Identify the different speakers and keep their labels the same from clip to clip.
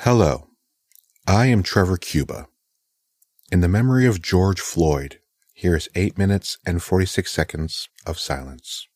Speaker 1: Hello, I am Trevor Cuba. In the memory of George Floyd, here is 8 minutes and 46 seconds of silence.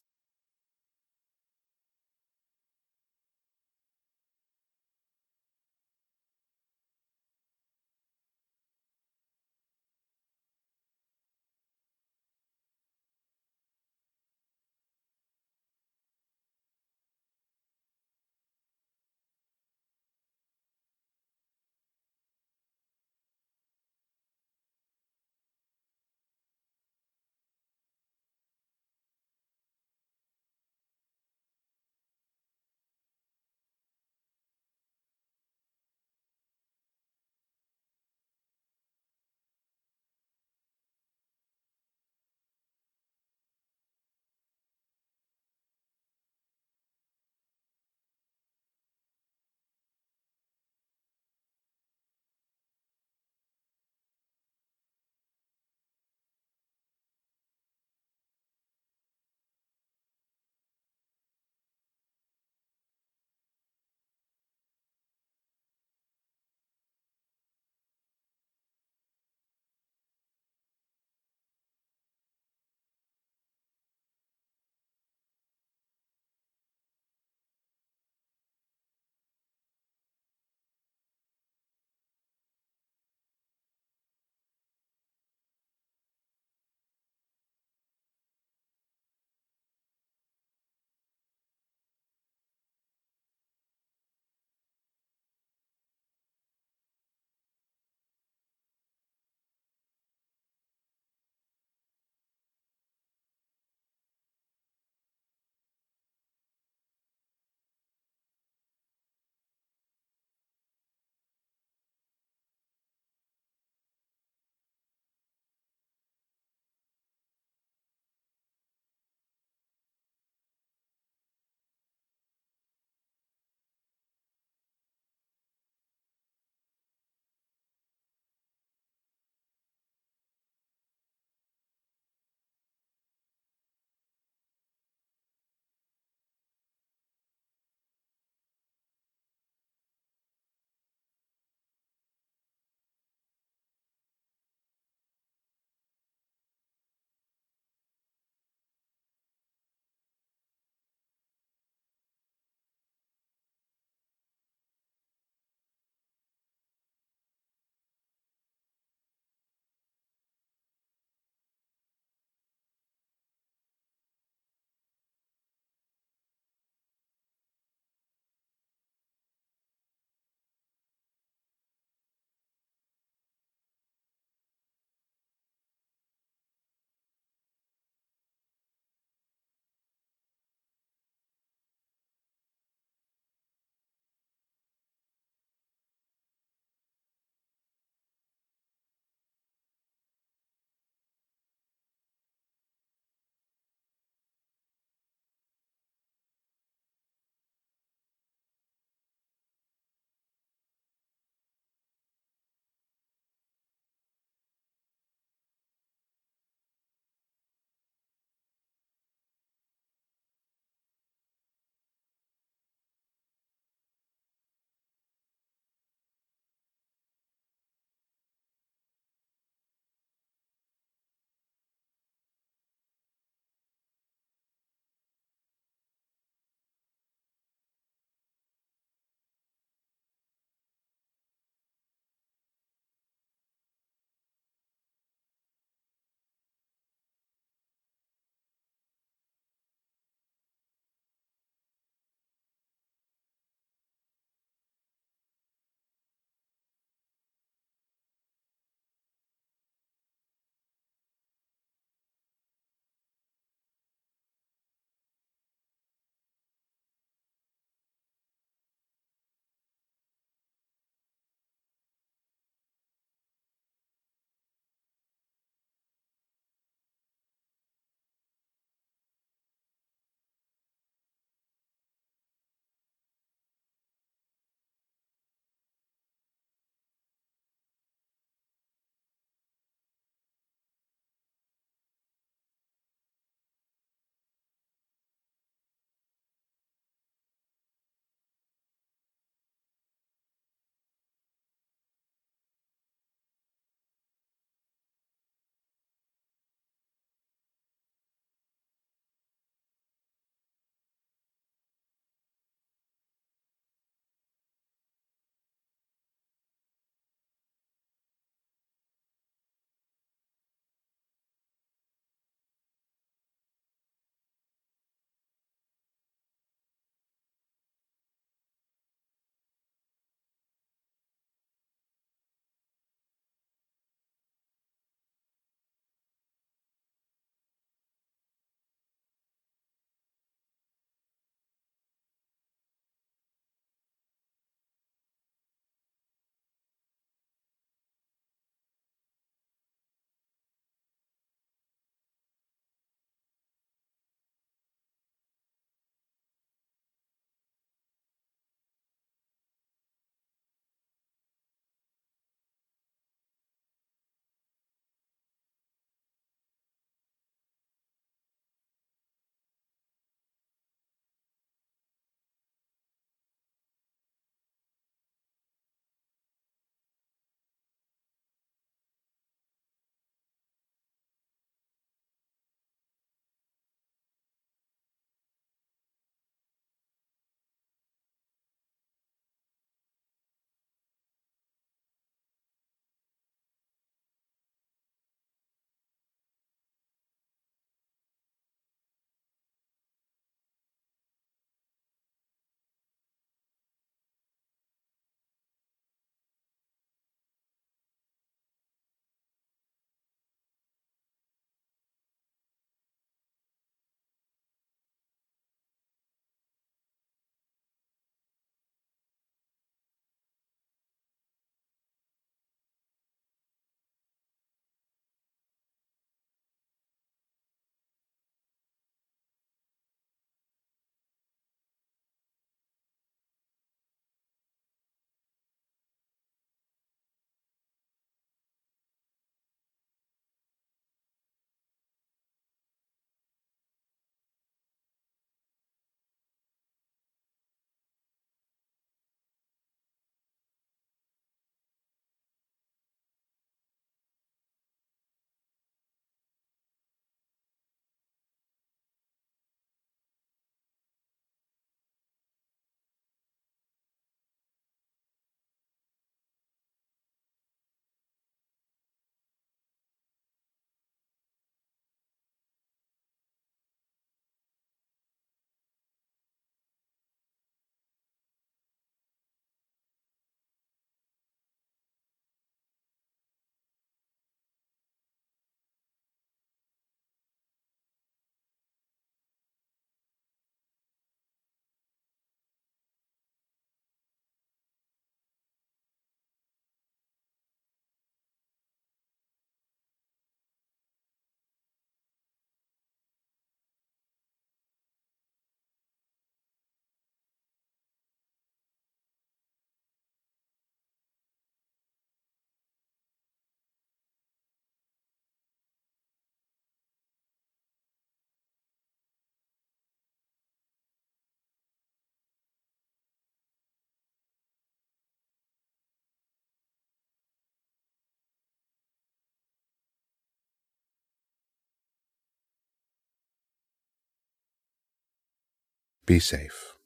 Speaker 1: Be safe.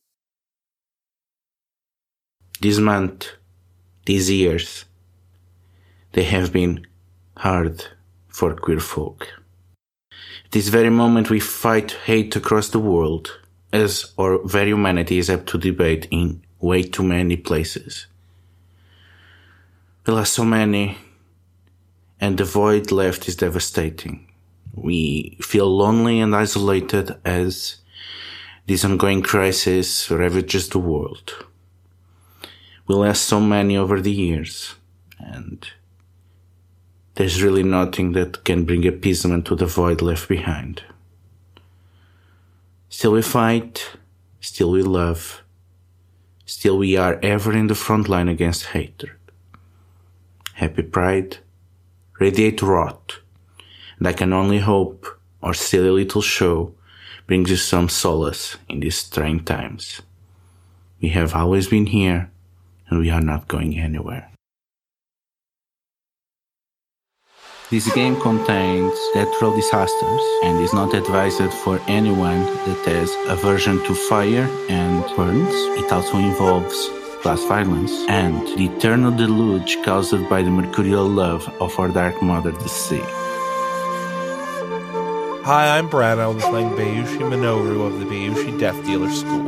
Speaker 2: This month, these years, they have been hard for queer folk. At This very moment we fight hate across the world, as our very humanity is up to debate in way too many places. There are so many, and the void left is devastating. We feel lonely and isolated as this ongoing crisis ravages the world. We lost so many over the years, and there's really nothing that can bring appeasement to the void left behind. Still we fight, still we love, still we are ever in the front line against hatred. Happy Pride, radiate rot, and I can only hope our silly little show brings us some solace in these trying times. We have always been here, and we are not going anywhere. This game contains natural disasters and is not advised for anyone that has aversion to fire and burns. It also involves class violence and the eternal deluge caused by the mercurial love of our dark mother, the sea.
Speaker 3: Hi, I'm Brad. I'll be playing Bayushi Minoru of the Bayushi Death Dealer School.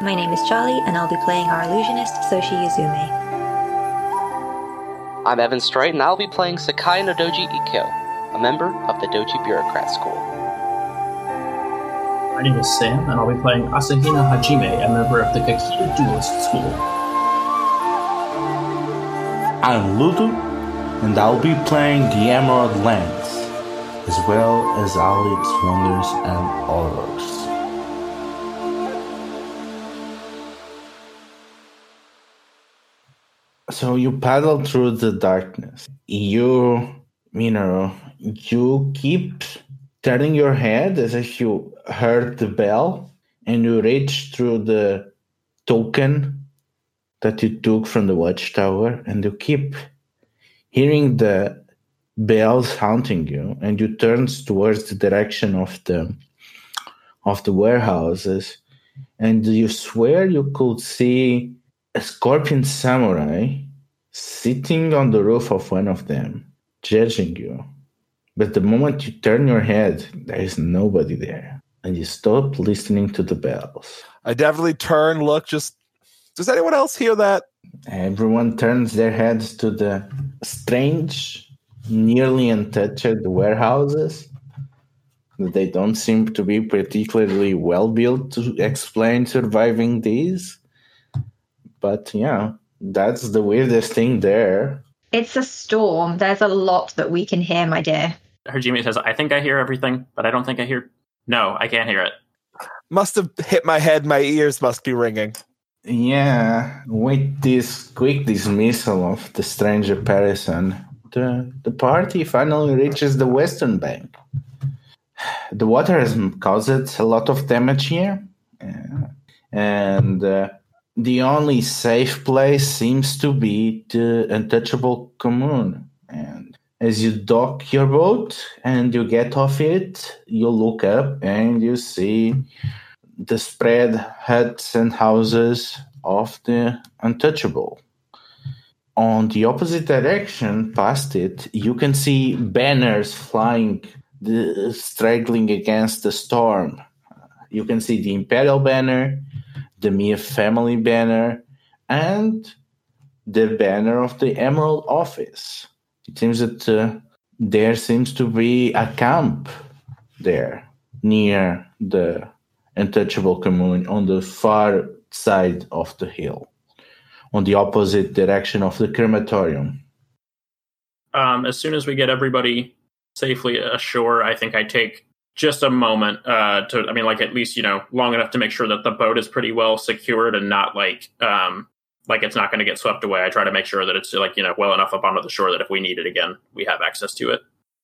Speaker 4: My name is Charlie, and I'll be playing our illusionist, Soshi Yuzume.
Speaker 5: I'm Evan Straight, and I'll be playing Sakai no Doji Ikko, a member of the Doji Bureaucrat School.
Speaker 6: My name is Sam, and I'll be playing Asahina Hajime, a member of the Kakita Duelist School.
Speaker 2: I'm Ludo, and I'll be playing the Emerald Lands, as well as all its wonders and horrors. So you paddle through the darkness. You, you know, you keep turning your head as if you heard the bell, and you reach through the token that you took from the watchtower, and you keep hearing the bells haunting you, and you turn towards the direction of the of the warehouses, and you swear you could see a scorpion samurai sitting on the roof of one of them, judging you. But the moment you turn your head, there is nobody there. And you stop listening to the bells.
Speaker 3: I definitely turn, look, just. Does anyone else hear that?
Speaker 2: Everyone turns their heads to the strange, nearly untouched warehouses. That They don't seem to be particularly well built to explain surviving these. But yeah, that's the weirdest thing there.
Speaker 4: It's a storm. There's a lot that we can hear, my dear.
Speaker 7: Hajime says, I think I hear everything, but I don't think I hear. No, I can't hear it.
Speaker 3: Must have hit my head. My ears must be ringing.
Speaker 2: Yeah, with this quick dismissal of the strange apparition, the, the party finally reaches the western bank. The water has caused a lot of damage here, and uh, the only safe place seems to be the untouchable commune. And as you dock your boat and you get off it, you look up and you see the spread huts and houses of the untouchable. On the opposite direction, past it, you can see banners flying, the, straggling against the storm. You can see the Imperial banner, the Miya family banner, and the banner of the Emerald Office. It seems that uh, there seems to be a camp there near the untouchable commune on the far side of the hill, on the opposite direction of the crematorium.
Speaker 7: Um, as soon as we get everybody safely ashore, I think I take just a moment uh, to, I mean, like at least you know long enough to make sure that the boat is pretty well secured and not like um, like it's not going to get swept away. I try to make sure that it's like you know well enough up onto the shore that if we need it again, we have access to it.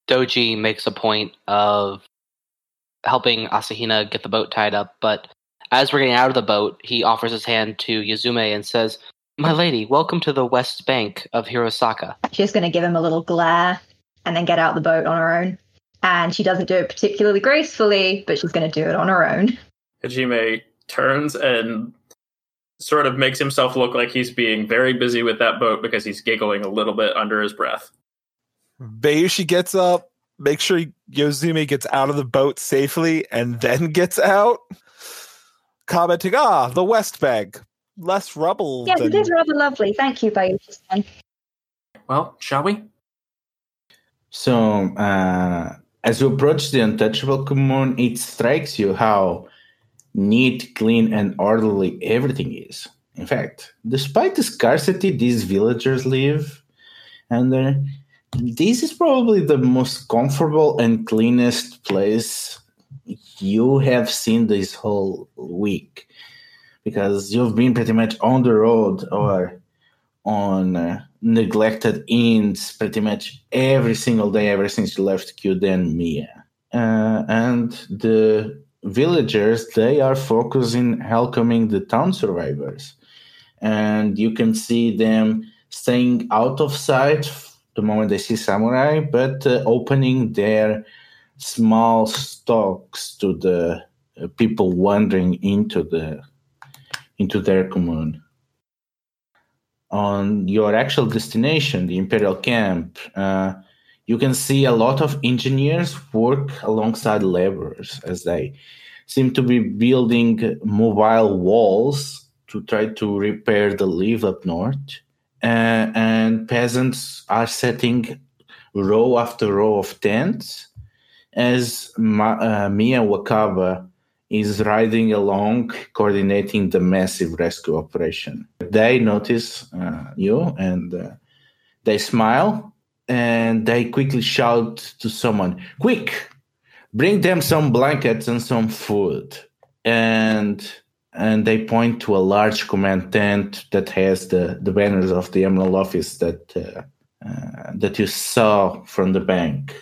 Speaker 5: Doji makes a point of helping Asahina get the boat tied up, but as we're getting out of the boat, he offers his hand to Yuzume and says, "My lady, welcome to the west bank of Hirosaka."
Speaker 4: She's going to give him a little glare and then get out the boat on her own. And she doesn't do it particularly gracefully, but she's going to do it on her own.
Speaker 7: Hajime turns and sort of makes himself look like he's being very busy with that boat because he's giggling a little bit under his breath.
Speaker 3: Bayushi gets up, makes sure Yuzume gets out of the boat safely, and then gets out, commenting, "Ah, the West Bank, less rubble."
Speaker 4: Yes,
Speaker 3: than
Speaker 4: it is rather lovely. Thank you, Bayushi.
Speaker 7: Well, shall we?
Speaker 2: So, uh, as you approach the untouchable commune, it strikes you how neat, clean, and orderly everything is. In fact, despite the scarcity these villagers live under, this is probably the most comfortable and cleanest place you have seen this whole week because you've been pretty much on the road or on uh, neglected inns pretty much every single day ever since you left Kyuden Miya. Uh, and the villagers, they are focusing on welcoming the town survivors. And you can see them staying out of sight the moment they see samurai, but uh, opening their small stocks to the uh, people wandering into the into their commune on your actual destination, the Imperial Camp, uh, you can see a lot of engineers work alongside laborers as they seem to be building mobile walls to try to repair the leave up north. Uh, and peasants are setting row after row of tents as Ma- uh, Miya Wakaba is riding along, coordinating the massive rescue operation. They notice uh, you and uh, they smile and they quickly shout to someone, Quick, bring them some blankets and some food. And and they point to a large command tent that has the, the banners of the Emerald Office that uh, uh, that you saw from the bank.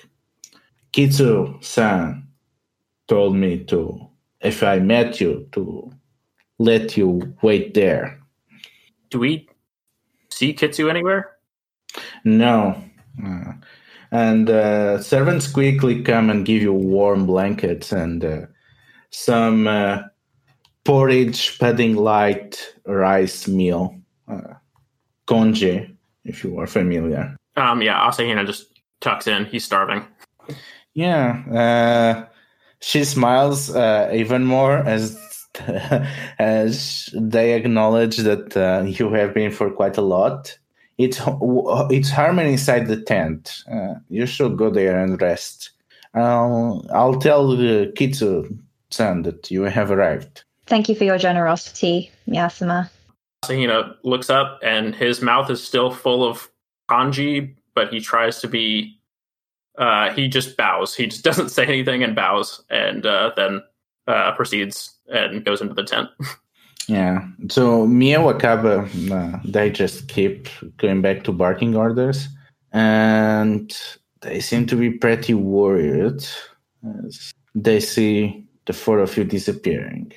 Speaker 2: Kitsu-san told me to if I met you to let you wait there.
Speaker 7: Do we see Kitsu anywhere?
Speaker 2: No. Uh, and uh, servants quickly come and give you warm blankets and uh, some uh, porridge, pudding light rice meal. Uh, congee, if you are familiar.
Speaker 7: Um, yeah, Asahina just tucks in. He's starving.
Speaker 2: Yeah. Uh, she smiles uh, even more as as they acknowledge that uh, you have been for quite a lot. It's it's harmony inside the tent. Uh, you should go there and rest. I'll I'll tell uh, Kitsu-san that you have arrived.
Speaker 4: Thank you for your generosity, Miya-sama.
Speaker 7: Asahina looks up and his mouth is still full of congee, but he tries to be uh, he just bows. He just doesn't say anything and bows, and uh, then uh, proceeds and goes into the tent.
Speaker 2: Yeah. So Miya Wakaba, uh, they just keep going back to barking orders, and they seem to be pretty worried as they see the four of you disappearing.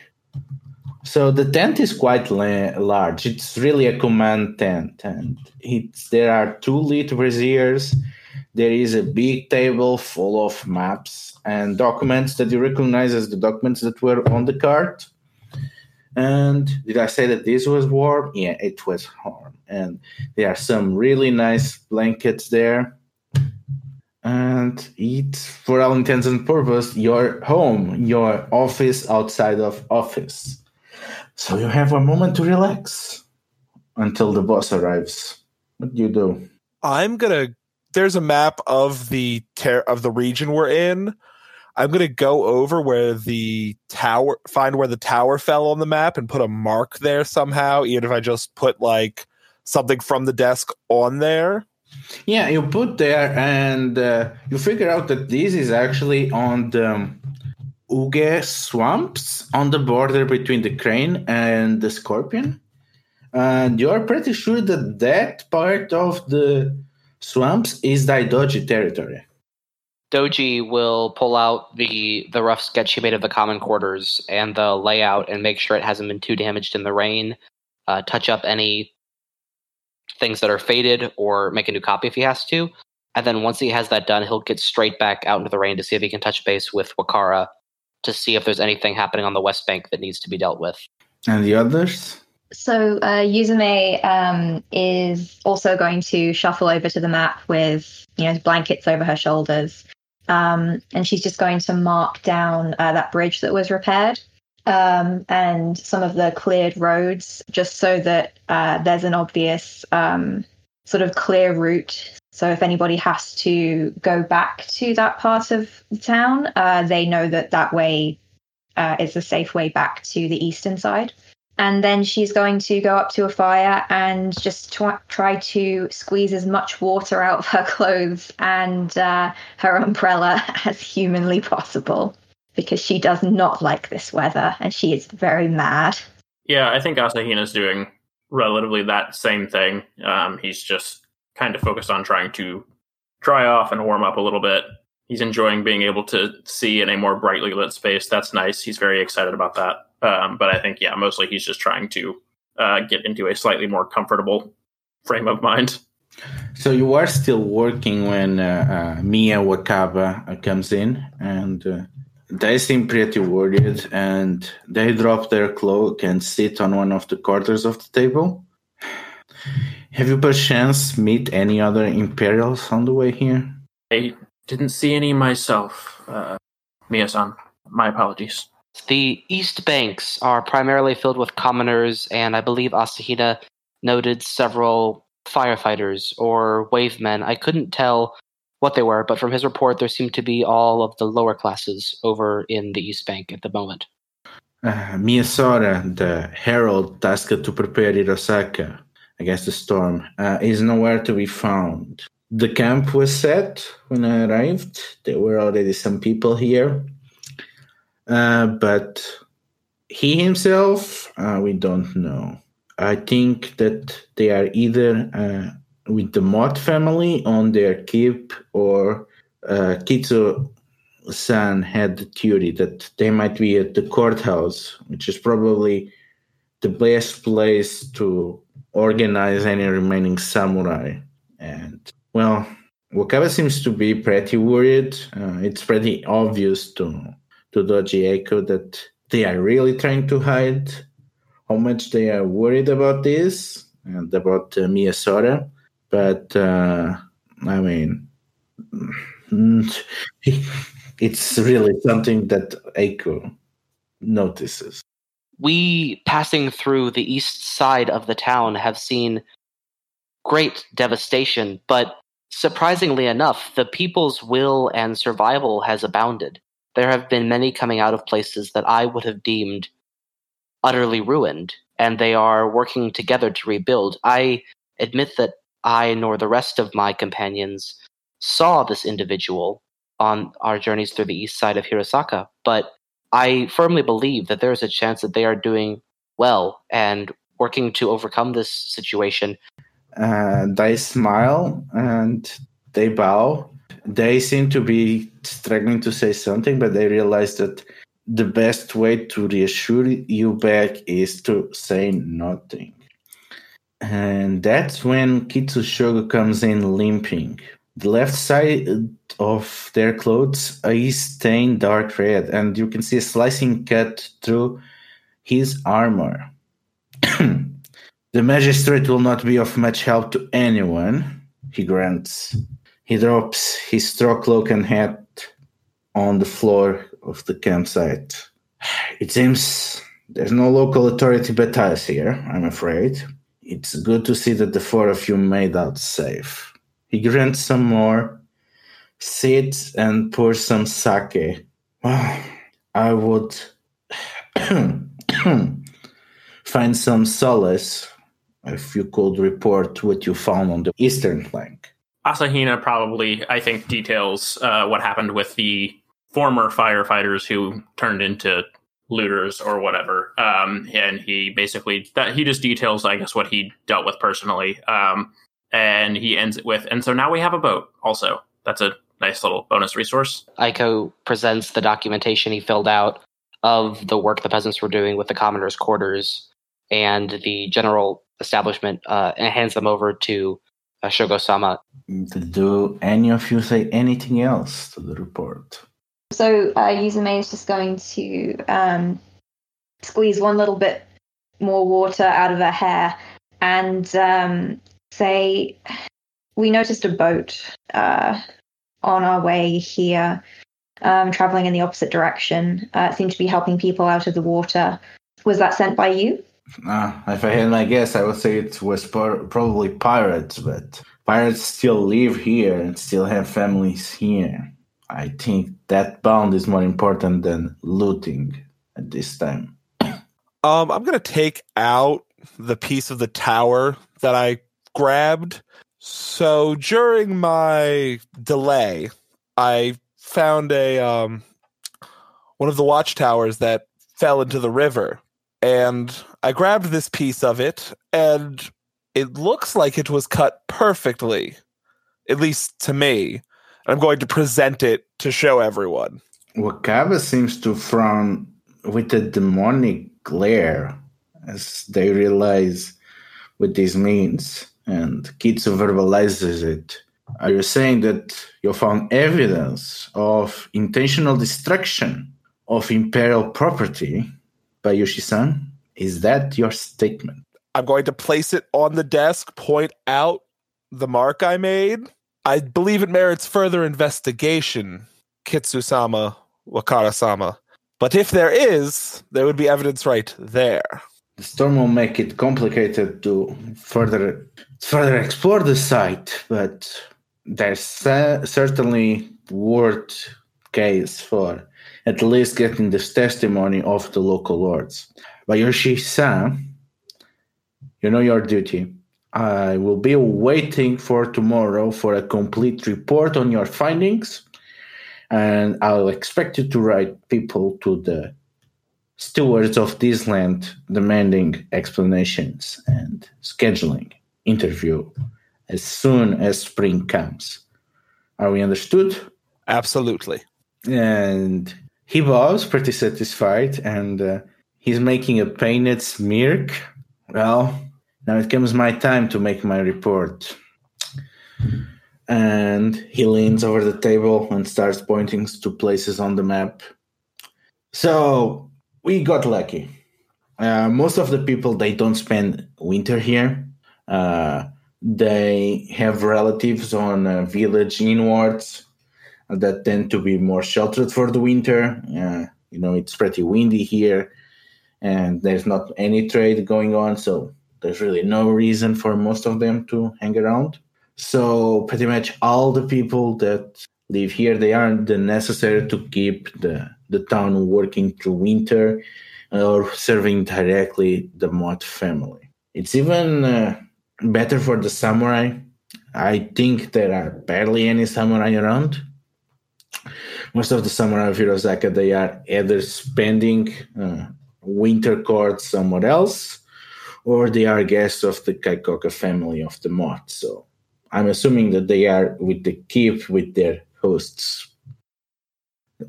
Speaker 2: So the tent is quite la- large. It's really a command tent, and it's there are two lit braziers there is a big table full of maps and documents that you recognize as the documents that were on the cart. And did I say that this was warm? Yeah, it was warm. And there are some really nice blankets there. And it's, for all intents and purposes, your home, your office outside of office. So you have a moment to relax until the boss arrives. What do you do?
Speaker 3: I'm gonna there's a map of the ter- of the region we're in. I'm gonna go over where the tower, find where the tower fell on the map, and put a mark there somehow. Even if I just put like something from the desk on there.
Speaker 2: Yeah, you put there, and uh, you figure out that this is actually on the Uge swamps on the border between the crane and the scorpion. And you're pretty sure that that part of the swamps is Daidoji territory.
Speaker 5: Doji will pull out the the rough sketch he made of the common quarters and the layout and make sure it hasn't been too damaged in the rain. Uh, touch up any things that are faded or make a new copy if he has to. And then once he has that done, he'll get straight back out into the rain to see if he can touch base with Wakaba to see if there's anything happening on the West Bank that needs to be dealt with.
Speaker 2: And the others?
Speaker 4: So uh, Yuzume um, is also going to shuffle over to the map with you know blankets over her shoulders, um, and she's just going to mark down uh, that bridge that was repaired um, and some of the cleared roads, just so that uh, there's an obvious um, sort of clear route. So if anybody has to go back to that part of the town, uh, they know that that way uh, is a safe way back to the eastern side and then she's going to go up to a fire and just tw- try to squeeze as much water out of her clothes and uh, her umbrella as humanly possible because she does not like this weather and she is very mad.
Speaker 7: Yeah, I think Asahina's doing relatively that same thing. Um, he's just kind of focused on trying to dry off and warm up a little bit. He's enjoying being able to see in a more brightly lit space. That's nice. He's very excited about that. Um, but I think, yeah, mostly he's just trying to uh, get into a slightly more comfortable frame of mind.
Speaker 2: So you are still working when uh, uh, Miya Wakaba comes in, and uh, they seem pretty worried, and they drop their cloak and sit on one of the corners of the table. Have you perchance meet any other Imperials on the way here?
Speaker 7: I didn't see any myself, uh, Miya-san. My apologies.
Speaker 5: The east banks are primarily filled with commoners, and I believe Asahina noted several firefighters or wavemen. I couldn't tell what they were, but from his report, there seemed to be all of the lower classes over in the East Bank at the moment.
Speaker 2: Uh, Miyasora, the herald tasked to prepare Hirosaka against the storm, uh, is nowhere to be found. The camp was set when I arrived. There were already some people here. Uh, but he himself, uh, we don't know. I think that they are either uh, with the Mott family on their keep, or uh, Kitsu san had the theory that they might be at the courthouse, which is probably the best place to organize any remaining samurai. And, well, Wakaba seems to be pretty worried. Uh, it's pretty obvious to to Doji Ikko that they are really trying to hide how much they are worried about this and about uh, Miyasora. But uh, I mean, it's really something that Ikko notices.
Speaker 5: We, passing through the east side of the town, have seen great devastation, but surprisingly enough, the people's will and survival has abounded there have been many coming out of places that I would have deemed utterly ruined, and they are working together to rebuild. I admit that I nor the rest of my companions saw this individual on our journeys through the east side of Hirosaka, but I firmly believe that there is a chance that they are doing well and working to overcome this situation.
Speaker 2: They smile and they bow they seem to be struggling to say something, but they realize that the best way to reassure you back is to say nothing. And that's when Kitsushogo comes in limping. The left side of their clothes is stained dark red, and you can see a slicing cut through his armor. the magistrate will not be of much help to anyone, he grants. He drops his straw cloak and hat on the floor of the campsite. It seems there's no local authority but us here, I'm afraid. It's good to see that the four of you made out safe. He grants some more, sits and pours some sake. Well, I would find some solace if you could report what you found on the eastern flank.
Speaker 7: Asahina probably, I think, details uh, what happened with the former firefighters who turned into looters or whatever. Um, and he basically that he just details, I guess, what he dealt with personally. Um, and he ends it with, and so now we have a boat. Also, that's a nice little bonus resource.
Speaker 5: Ikko presents the documentation he filled out of the work the peasants were doing with the commoners' quarters and the general establishment, uh, and hands them over to uh, Shogo-sama.
Speaker 2: Do any of you say anything else to the report?
Speaker 4: So uh, Yuzume is just going to um, squeeze one little bit more water out of her hair and um, say, "We noticed a boat uh, on our way here, um, traveling in the opposite direction. Uh, it seemed to be helping people out of the water. Was that sent by you?"
Speaker 2: Uh, if I had my guess, I would say it was par- probably pirates, but pirates still live here and still have families here. I think that bond is more important than looting at this time.
Speaker 3: Um, I'm gonna take out the piece of the tower that I grabbed. So during my delay, I found a um one of the watchtowers that fell into the river, and I grabbed this piece of it, and it looks like it was cut perfectly, at least to me. I'm going to present it to show everyone.
Speaker 2: Wakaba seems to frown with a demonic glare as they realize what this means, and Kitsu verbalizes it. Are you saying that you found evidence of intentional destruction of imperial property Bayushi-san? Is that your statement?
Speaker 3: I'm going to place it on the desk, point out the mark I made. I believe it merits further investigation, Kitsusama Wakaba-sama. But if there is, there would be evidence right there.
Speaker 2: The storm will make it complicated to further further explore the site, but there's cer- certainly worth case for at least getting this testimony of the local lords. But Yoshi-san, you know your duty. I will be waiting for tomorrow for a complete report on your findings, and I'll expect you to write people to the stewards of this land demanding explanations and scheduling interview as soon as spring comes. Are we understood?
Speaker 3: Absolutely.
Speaker 2: And he was pretty satisfied, and uh, he's making a painted smirk. Well, now it comes my time to make my report. And he leans over the table and starts pointing to places on the map. So we got lucky. Uh, most of the people they don't spend winter here. Uh, they have relatives on village inwards that tend to be more sheltered for the winter. Uh, you know, it's pretty windy here, and there's not any trade going on, so there's really no reason for most of them to hang around. So pretty much all the people that live here, they aren't necessary to keep the the town working through winter or serving directly the Mott family. It's even uh, better for the samurai. I think there are barely any samurai around. Most of the samurai of Hirosaka, they are either spending uh, winter court somewhere else, or they are guests of the Kaikoka family of the Mott. So I'm assuming that they are with the keep with their hosts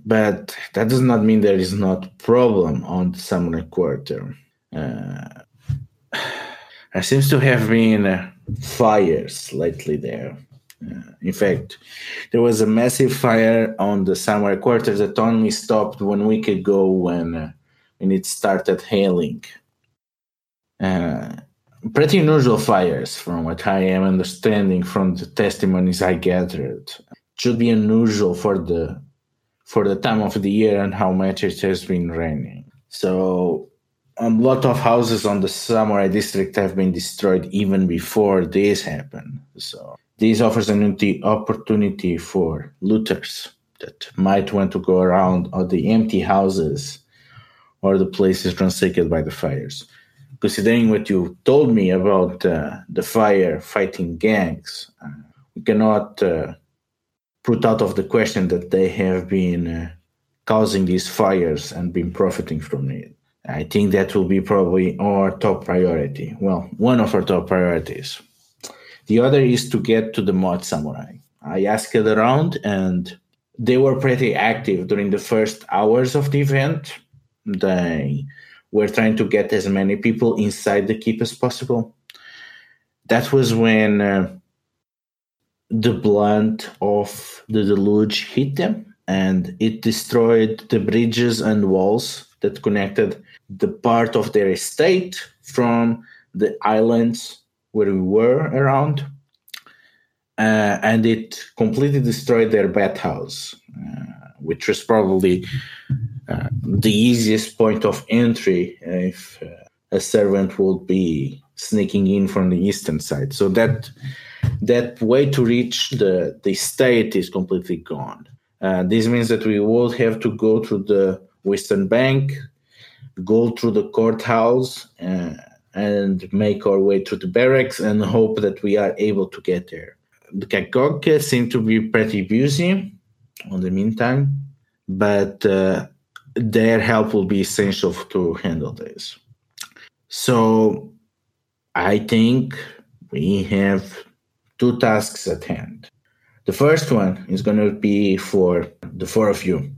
Speaker 2: but that does not mean there is not problem on the samurai quarter. Uh, there seems to have been uh, fires lately there. Uh, in fact, there was a massive fire on the summer quarter that only stopped one week ago when uh, when it started hailing. Uh, pretty unusual fires, from what I am understanding from the testimonies I gathered. It should be unusual for the for the time of the year and how much it has been raining. So a lot of houses on the Samurai district have been destroyed even before this happened. So this offers an opportunity for looters that might want to go around all the empty houses or the places ransacked by the fires. Considering what you told me about uh, the fire fighting gangs, uh, we cannot uh, put out of the question that they have been uh, causing these fires and been profiting from it. I think that will be probably our top priority. Well, one of our top priorities. The other is to get to the Mott Samurai. I asked around and they were pretty active during the first hours of the event. They were trying to get as many people inside the keep as possible. That was when uh, the blunt of the deluge hit them and it destroyed the bridges and walls that connected the part of their estate from the islands where we were around. Uh, and it completely destroyed their bathhouse, uh, which was probably uh, the easiest point of entry if uh, a servant would be sneaking in from the eastern side. So that that way to reach the the state is completely gone. Uh, this means that we will have to go through the western bank, go through the courthouse, uh, and make our way through the barracks and hope that we are able to get there. The Kakok seem to be pretty busy on the meantime, but uh, their help will be essential to handle this. So I think we have two tasks at hand. The first one is going to be for the four of you.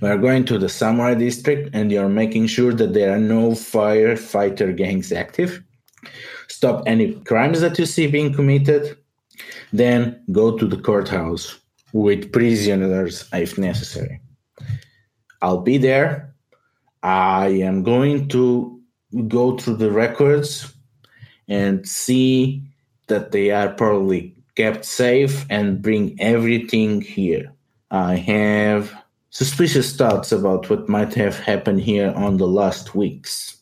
Speaker 2: We are going to the Samurai district and you're making sure that there are no firefighter gangs active. Stop any crimes that you see being committed. Then go to the courthouse with prisoners if necessary. I'll be there. I am going to go through the records and see that they are probably kept safe and bring everything here. I have suspicious thoughts about what might have happened here on the last weeks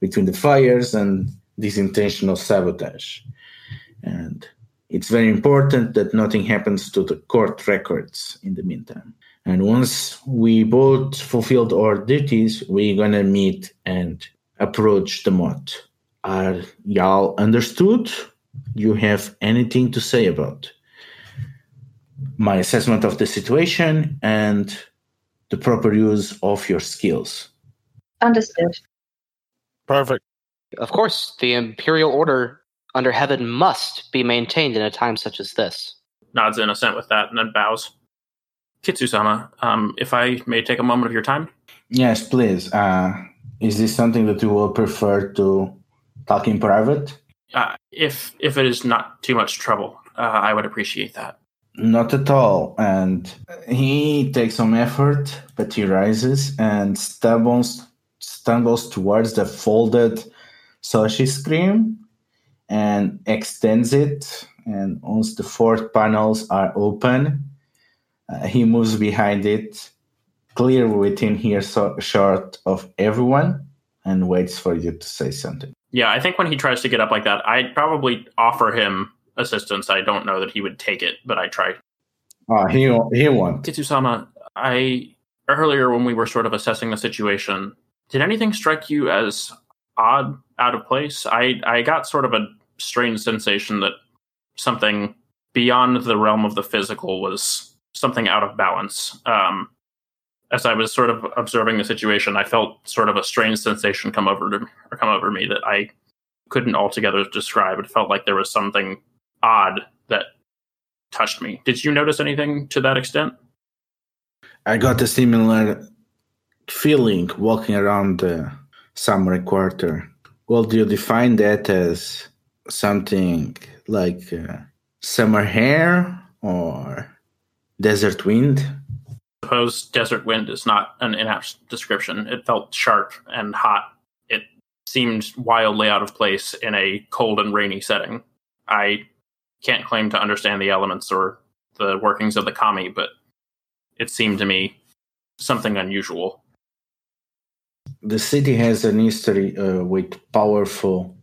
Speaker 2: between the fires and this intentional sabotage. And it's very important that nothing happens to the court records in the meantime. And once we both fulfilled our duties, we're gonna meet and approach the moat. Are y'all understood? You have anything to say about my assessment of the situation and the proper use of your skills?
Speaker 4: Understood.
Speaker 3: Perfect.
Speaker 5: Of course, the Imperial Order under heaven must be maintained in a time such as this.
Speaker 7: Nods in assent with that and then bows. Kitsusama, um, if I may take a moment of your time.
Speaker 2: Yes, please. Uh, is this something that you will prefer to talk in private?
Speaker 7: Uh, if if it is not too much trouble, uh, I would appreciate that.
Speaker 2: Not at all. And he takes some effort, but he rises and stumbles stumbles towards the folded shoji screen and extends it. And once the four panels are open, uh, he moves behind it, clear within here so short of everyone, and waits for you to say something.
Speaker 7: Yeah, I think when he tries to get up like that, I'd probably offer him assistance. I don't know that he would take it, but I try.
Speaker 2: Uh, he he won't.
Speaker 7: Kitsusama, I earlier when we were sort of assessing the situation, did anything strike you as odd, out of place? I I got sort of a strange sensation that something beyond the realm of the physical was something out of balance. Um, as I was sort of observing the situation, I felt sort of a strange sensation come over to or come over me that I couldn't altogether describe. It felt like there was something odd that touched me. Did you notice anything to that extent?
Speaker 2: I got a similar feeling walking around the samurai quarter. Well, do you define that as something like uh, summer hair or desert wind?
Speaker 7: Suppose desert wind is not an inapt description. It felt sharp and hot. It seemed wildly out of place in a cold and rainy setting. I can't claim to understand the elements or the workings of the kami, but it seemed to me something unusual.
Speaker 2: The city has an history uh, with powerful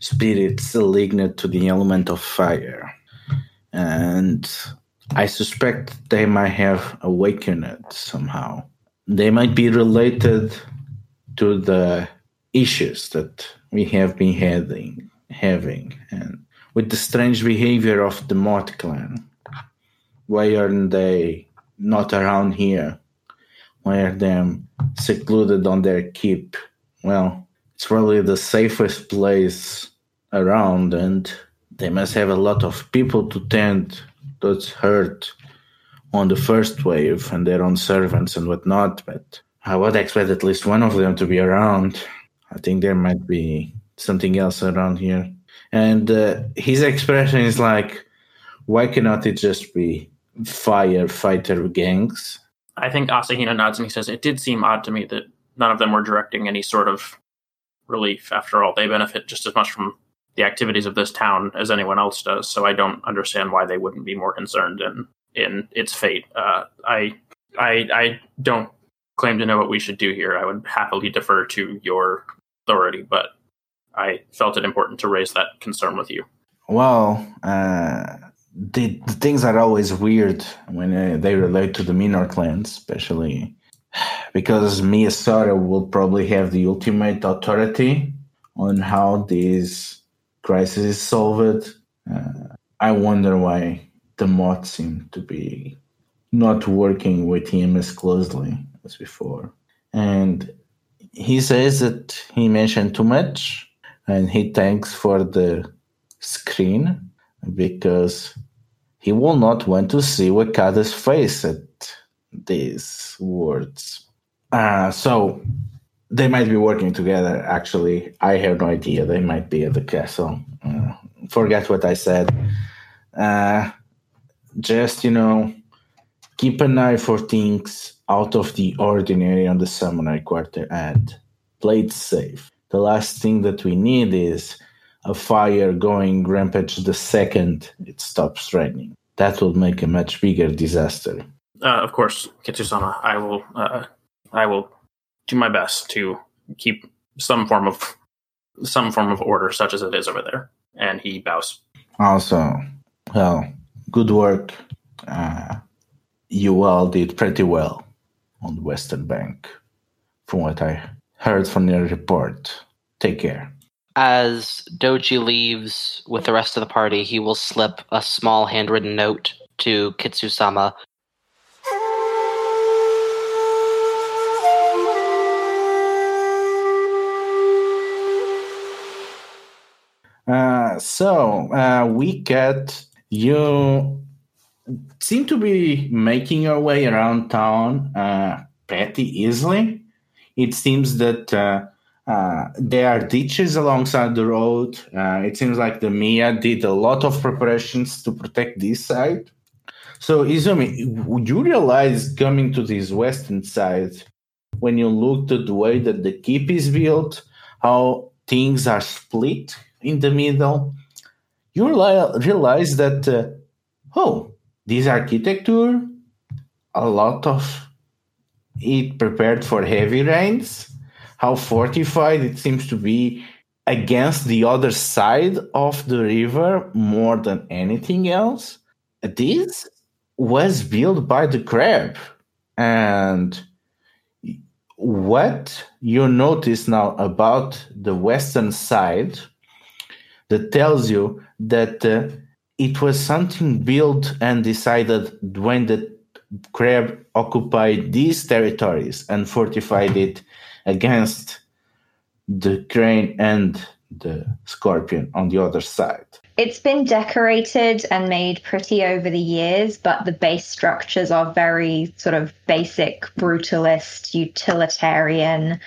Speaker 2: spirits linked to the element of fire. And I suspect they might have awakened it somehow. They might be related to the issues that we have been having, having, and with the strange behavior of the Mott clan. Why aren't they not around here? Why are they secluded on their keep? Well, it's probably the safest place around, and they must have a lot of people to tend that's hurt on the first wave and their own servants and whatnot, but I would expect at least one of them to be around. I think there might be something else around here. And uh, his expression is like, Why cannot it just be firefighter gangs?
Speaker 7: I think Asahina nods and he says, It did seem odd to me that none of them were directing any sort of relief. After all, they benefit just as much from the activities of this town as anyone else does. So I don't understand why they wouldn't be more concerned in in its fate. Uh, I I I don't claim to know what we should do here. I would happily defer to your authority, but I felt it important to raise that concern with you.
Speaker 2: Well, uh, the, the, things are always weird when uh, they relate to the Minor clans, especially because Miyasara will probably have the ultimate authority on how this crisis is solved. Uh, I wonder why the Mott seem to be not working with him as closely as before. And he says that he mentioned too much and he thanks for the screen because he will not want to see Wakaba's face at these words. Uh, so they might be working together. Actually, I have no idea. They might be at the castle. Uh, forget what I said. Uh, just you know, keep an eye for things out of the ordinary on the samurai quarter and play it safe. The last thing that we need is a fire going rampage the second it stops raining. That will make a much bigger disaster.
Speaker 7: Uh, of course, Kitsusama, I will uh, I will do my best to keep some form of some form of order such as it is over there. And he bows.
Speaker 2: Also, well, good work. Uh, you all did pretty well on the Western Bank, from what I heard from your report. Take care.
Speaker 5: As Doji leaves with the rest of the party, he will slip a small handwritten note to Kitsusama.
Speaker 2: Uh, so uh, we get you seem to be making your way around town uh, pretty easily. It seems that uh, uh, there are ditches alongside the road. It seems like the Miya did a lot of preparations to protect this side. So, Yuzume, would you realize coming to this western side, when you looked at the way that the keep is built, how things are split in the middle, you realize that, uh, oh, this architecture, a lot of it prepared for heavy rains, how fortified it seems to be against the other side of the river more than anything else. This was built by the crab. And what you notice now about the western side that tells you that uh, it was something built and decided when the crab occupied these territories and fortified it against the crane and the scorpion on the other side.
Speaker 4: It's been decorated and made pretty over the years, but the base structures are very sort of basic, brutalist, utilitarian.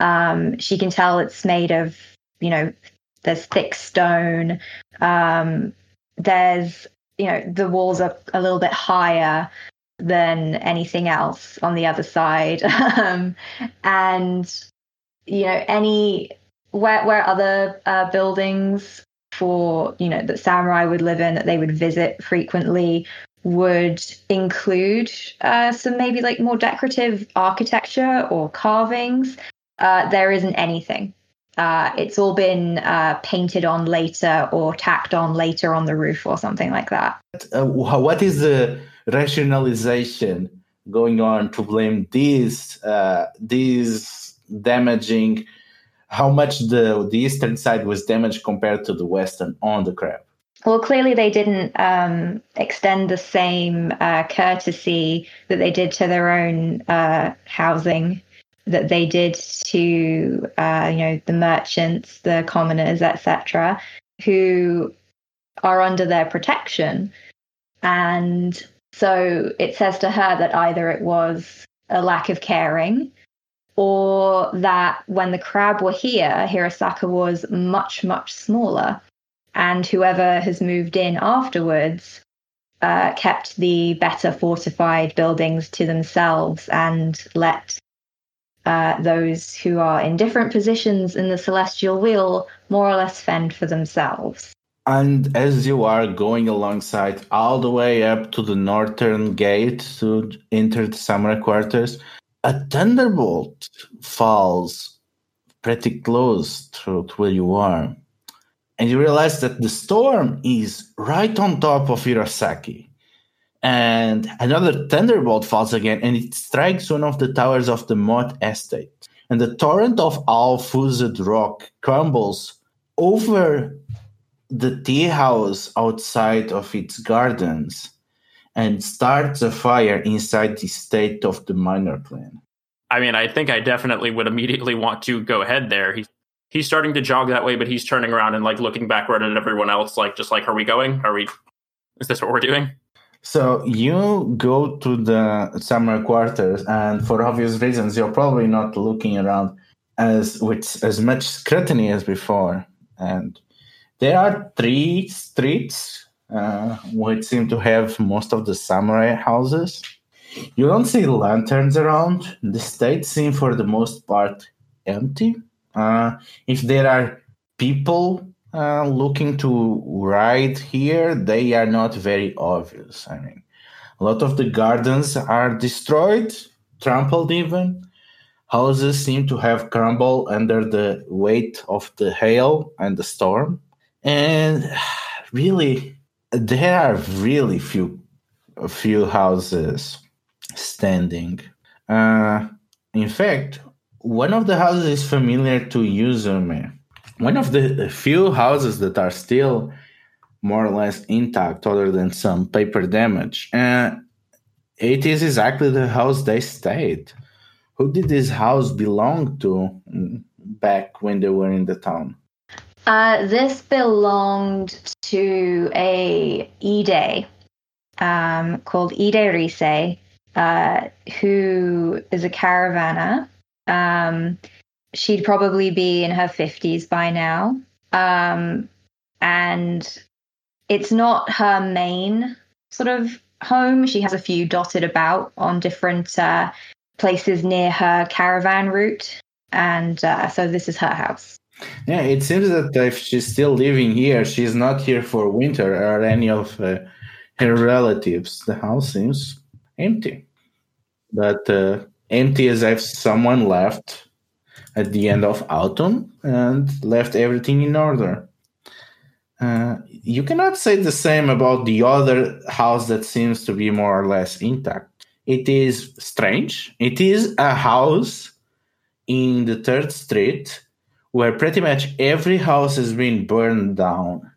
Speaker 4: Um, she can tell it's made of, you know, there's thick stone. Um, there's you know the walls are a little bit higher than anything else on the other side um, and you know any where where other uh, buildings for you know that samurai would live in that they would visit frequently would include uh, some maybe like more decorative architecture or carvings uh, there isn't anything uh, it's all been uh, painted on later or tacked on later on the roof or something like that.
Speaker 2: Uh, what is the rationalization going on to blame these uh, these damaging? How much the the eastern side was damaged compared to the western on the crab?
Speaker 4: Well, clearly they didn't um, extend the same uh, courtesy that they did to their own uh, housing that they did to uh, you know the merchants, the commoners, etc., who are under their protection. And so it says to her that either it was a lack of caring or that when the crab were here, Hirasaka was much, much smaller. and whoever has moved in afterwards uh, kept the better fortified buildings to themselves and let uh, those who are in different positions in the celestial wheel more or less fend for themselves.
Speaker 2: And as you are going alongside all the way up to the northern gate to enter the summer quarters, a thunderbolt falls pretty close to where you are. And you realize that the storm is right on top of Hirosaki. And another thunderbolt falls again and it strikes one of the towers of the Mott estate. And the torrent of all fused rock crumbles over the tea house outside of its gardens and starts a fire inside the state of the minor clan.
Speaker 7: I mean, I think I definitely would immediately want to go ahead there. He's he's starting to jog that way, but he's turning around and like looking backward at everyone else, like just like, are we going? Are we? Is this what we're doing?
Speaker 2: So you go to the samurai quarters, and for obvious reasons, you're probably not looking around as with as much scrutiny as before. And there are three streets uh, which seem to have most of the samurai houses. You don't see lanterns around. The state seem, for the most part, empty. Uh, if there are people uh, looking to ride here, they are not very obvious. I mean, a lot of the gardens are destroyed, trampled even. Houses seem to have crumbled under the weight of the hail and the storm. And really, there are really few few houses standing. Uh, in fact, one of the houses is familiar to Yuzume one of the few houses that are still more or less intact, other than some paper damage. And it is exactly the house they stayed. Who did this house belong to mm, back when they were in the town?
Speaker 4: Uh, this belonged to a Ide um, called Ide Rise, uh, who is a caravaner. Um, she'd probably be in her 50s by now. Um, and it's not her main sort of home. She has a few dotted about on different uh, places near her caravan route. And uh, so this is her house.
Speaker 2: Yeah, it seems that if she's still living here, she's not here for winter or any of uh, her relatives. The house seems empty. But uh, empty as if someone left at the end of autumn and left everything in order. Uh, you cannot say the same about the other house that seems to be more or less intact. It is strange. It is a house in the third street where pretty much every house has been burned down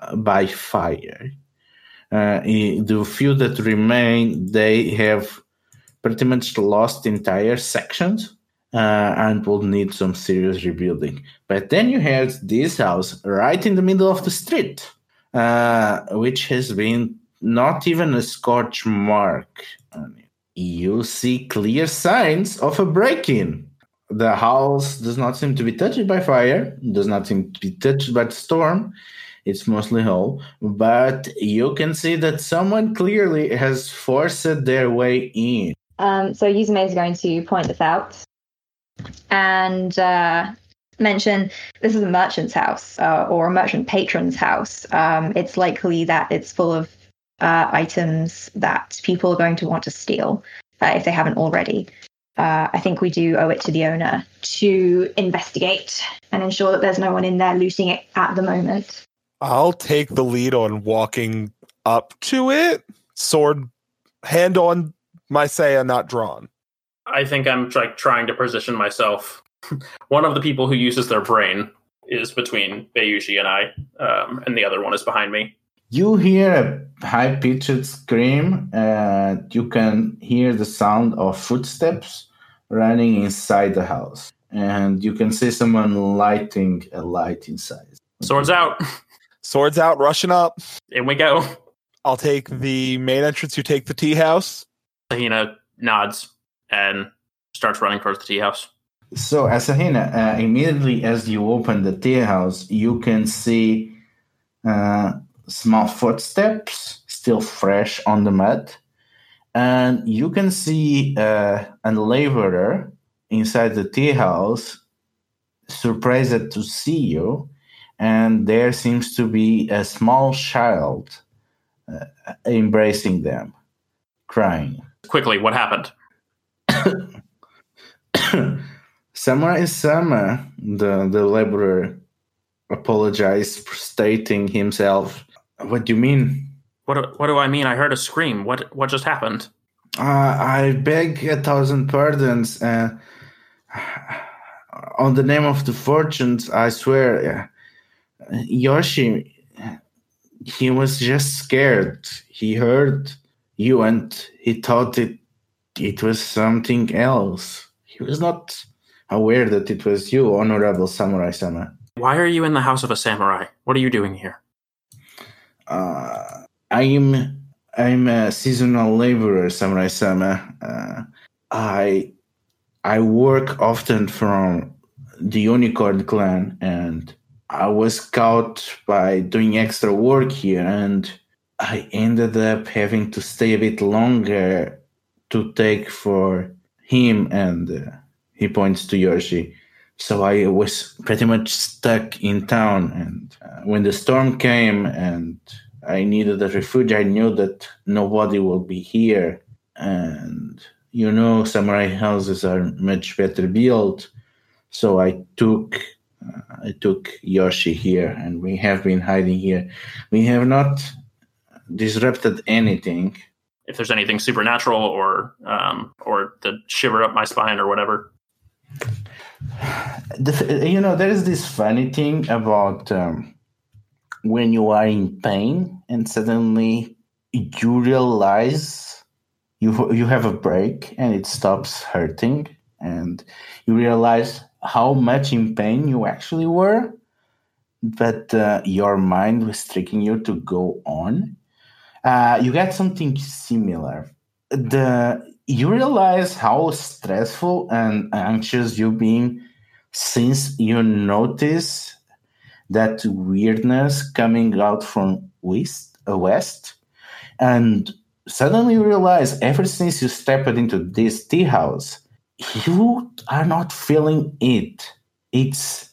Speaker 2: uh, by fire. Uh, the few that remain, they have pretty much lost entire sections uh, and will need some serious rebuilding. But then you have this house right in the middle of the street, uh, which has been not even a scorch mark. You see clear signs of a break in. The house does not seem to be touched by fire, does not seem to be touched by the storm. It's mostly whole, but you can see that someone clearly has forced their way in.
Speaker 4: Um, so Yuzume is going to point this out and uh, mention this is a merchant's house uh, or a merchant patron's house. Um, it's likely that it's full of uh, items that people are going to want to steal uh, if they haven't already. Uh, I think we do owe it to the owner to investigate and ensure that there's no one in there looting it at the moment.
Speaker 3: I'll take the lead on walking up to it, sword hand on my saya not drawn.
Speaker 7: I think I'm like trying to position myself. one of the people who uses their brain is between Bayushi and I, um, and the other one is behind me.
Speaker 2: You hear a high pitched scream, and you can hear the sound of footsteps running inside the house. And you can see someone lighting a light inside.
Speaker 7: Swords out.
Speaker 3: Swords out, rushing up.
Speaker 7: In we go.
Speaker 3: I'll take the main entrance. You take the tea house.
Speaker 7: Tahina nods and starts running towards the tea house.
Speaker 2: So, Asahina, uh, immediately as you open the tea house, you can see uh, small footsteps, still fresh on the mud. And you can see uh, a laborer inside the tea house, surprised to see you. And there seems to be a small child uh, embracing them, crying.
Speaker 7: Quickly, what happened?
Speaker 2: Samurai Sama, the, the laborer, apologized, stating himself, What do you mean?
Speaker 7: What do, what do I mean? I heard a scream. What what just happened?
Speaker 2: Uh, I beg a thousand pardons. Uh, on the name of the fortunes, I swear. Uh, Yoshi, he was just scared. He heard you and he thought it it was something else. He was not aware that it was you, Honorable Samurai Sama.
Speaker 7: Why are you in the house of a samurai? What are you doing here?
Speaker 2: Uh, I'm I'm a seasonal laborer, Samurai Sama. Uh, I I work often from the Unicorn clan, and I was caught by doing extra work here, and I ended up having to stay a bit longer to take for him, and uh, he points to Yoshi. So I was pretty much stuck in town, and uh, when the storm came and I needed a refuge, I knew that nobody will be here, and you know, samurai houses are much better built. So I took uh, I took Yoshi here, and we have been hiding here. We have not disrupted anything.
Speaker 7: If there's anything supernatural or um, or the shiver up my spine or whatever.
Speaker 2: The, you know, there is this funny thing about um, when you are in pain and suddenly you realize you you have a break and it stops hurting and you realize how much in pain you actually were but uh, your mind was tricking you to go on uh, you get something similar. The you realize how stressful and anxious you've been since you notice that weirdness coming out from west, uh, west and suddenly you realize ever since you stepped into this tea house you are not feeling it. It's